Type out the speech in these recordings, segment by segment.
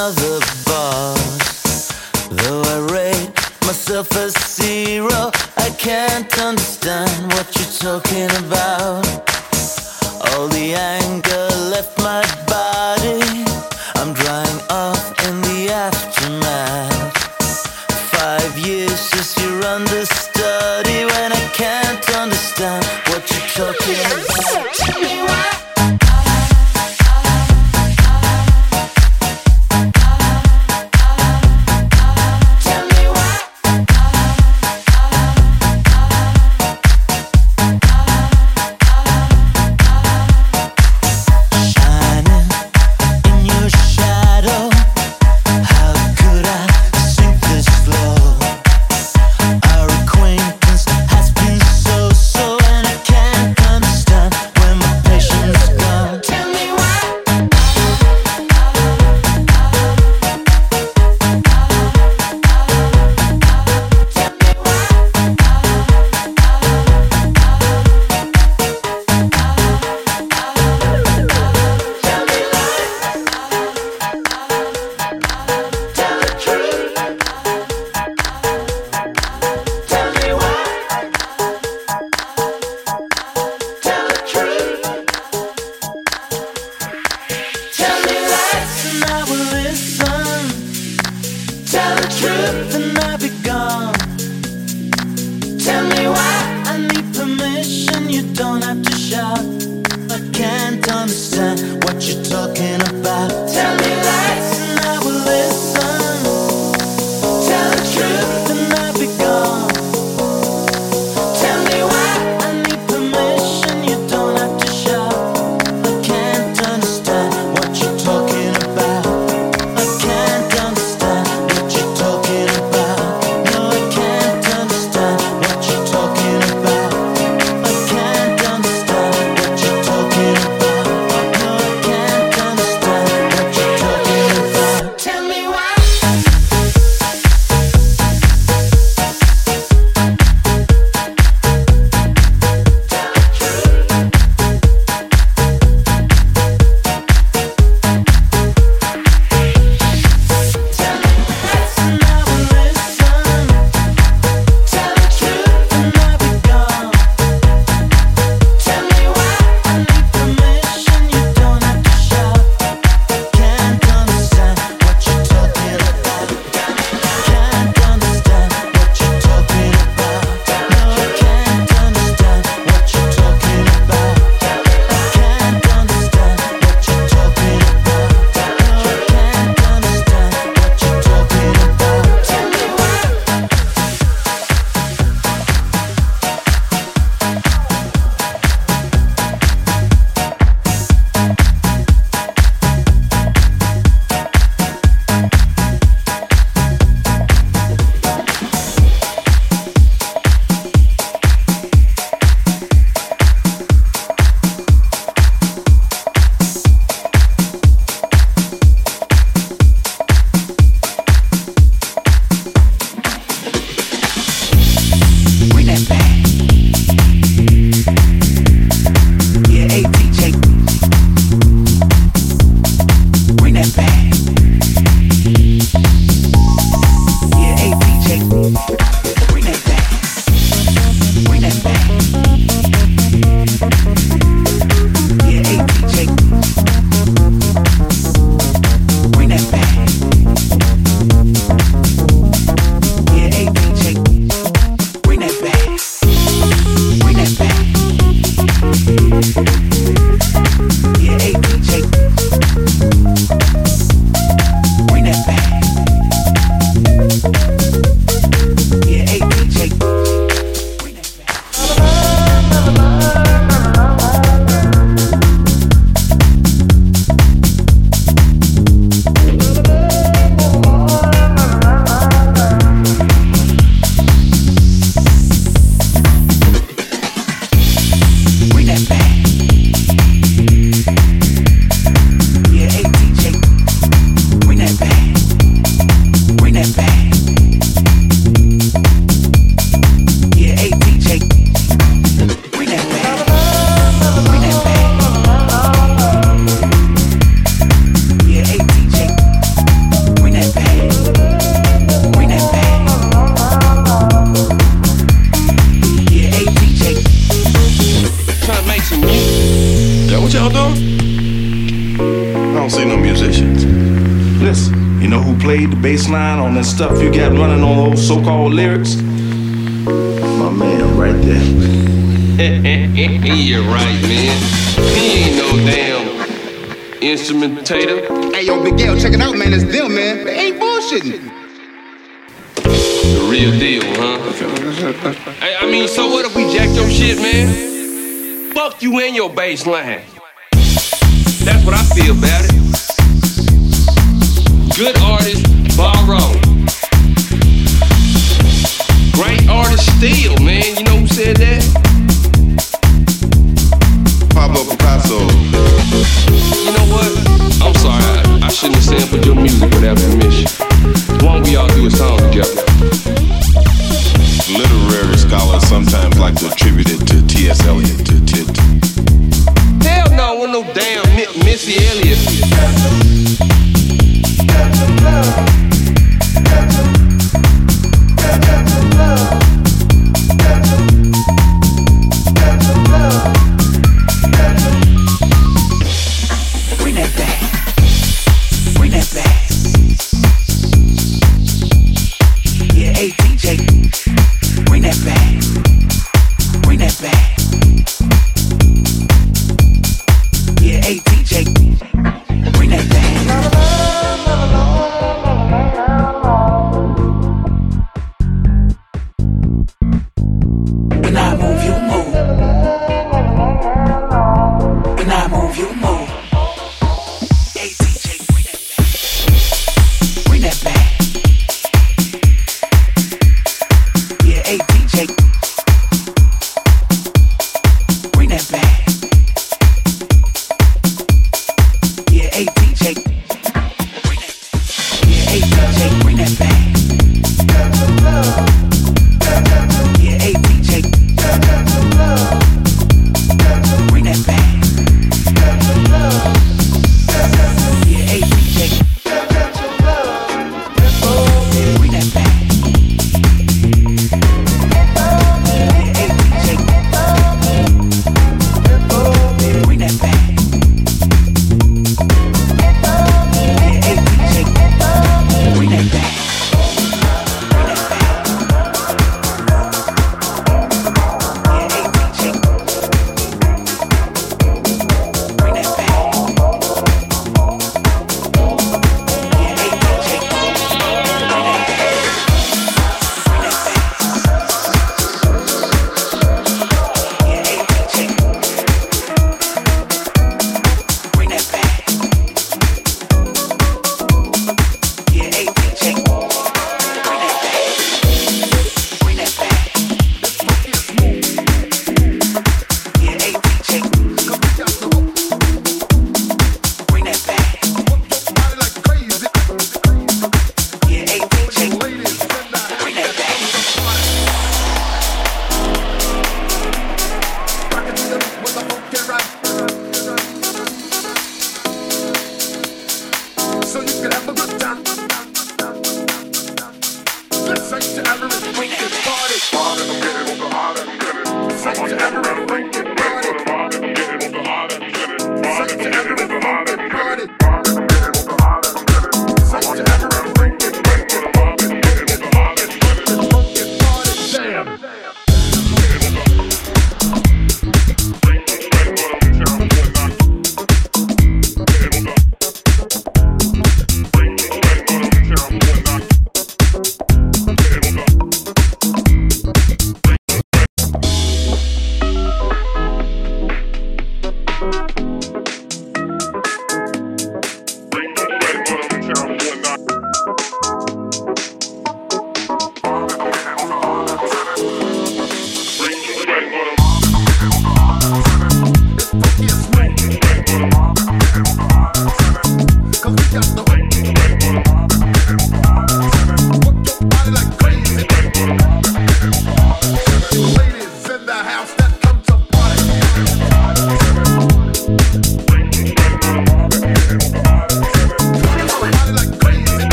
another instrumentator. Hey, yo, Big L, check it out, man. It's them, man. They ain't bullshitting. The real deal, huh? hey, I mean, so what if we jack your shit, man? Fuck you and your bass line. That's what I feel about it. Good artist, borrow. Great artist, steal, man. You know who said that? Pablo Picasso. You know what? I'm sorry. I, I shouldn't have sampled your music without permission. Why don't we all do a song together? Literary scholars sometimes like to attribute it to T.S. Eliot. To, to, to. Hell no, with no damn Missy Elliott. Bring that back.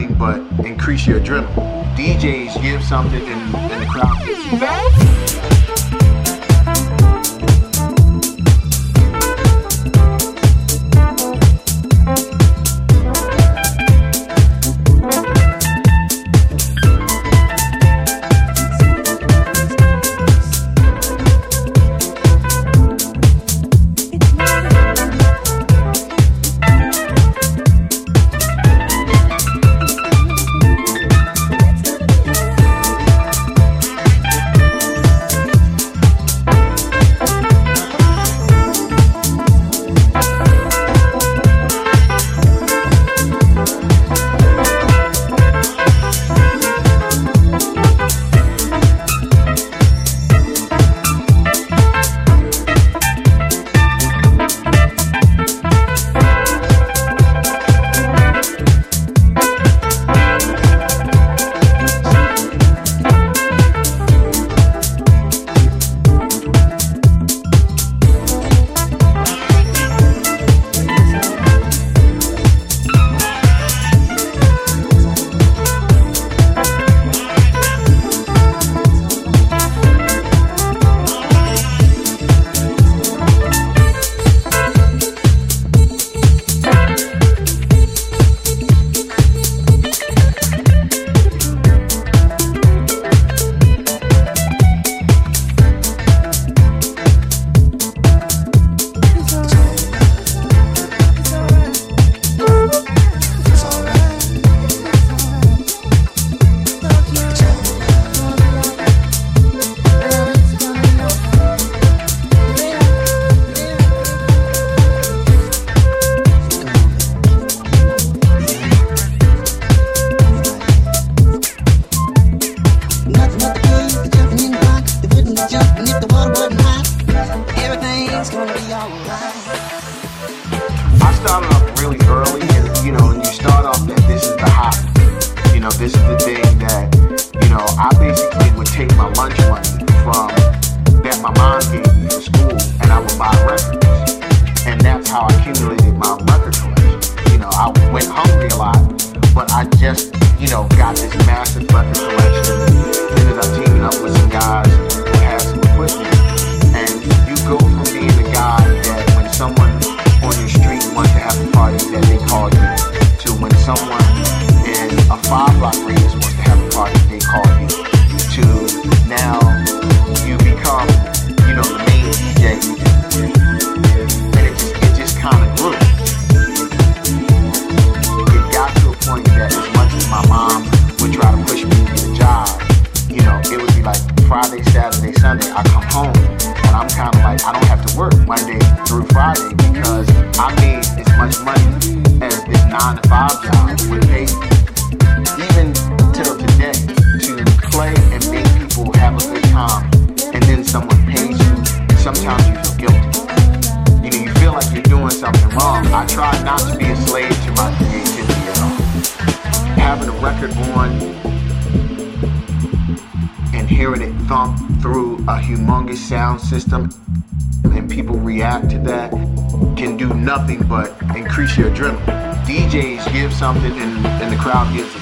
nothing but increase your adrenaline. DJs give something and, and the crowd gets back. my lunch money from that my mom gave me in school, and I would buy records, and that's how I accumulated my record collection. You know, I went hungry a lot, but I just, you know, got this massive record collection. Ended up teaming up with some guys who had some equipment, and you go from being the guy that when someone on your street wants to have a party, that they call you, to when someone in a five block radius. system and people react to that can do nothing but increase your adrenaline. DJs give something and, and the crowd gives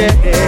yeah.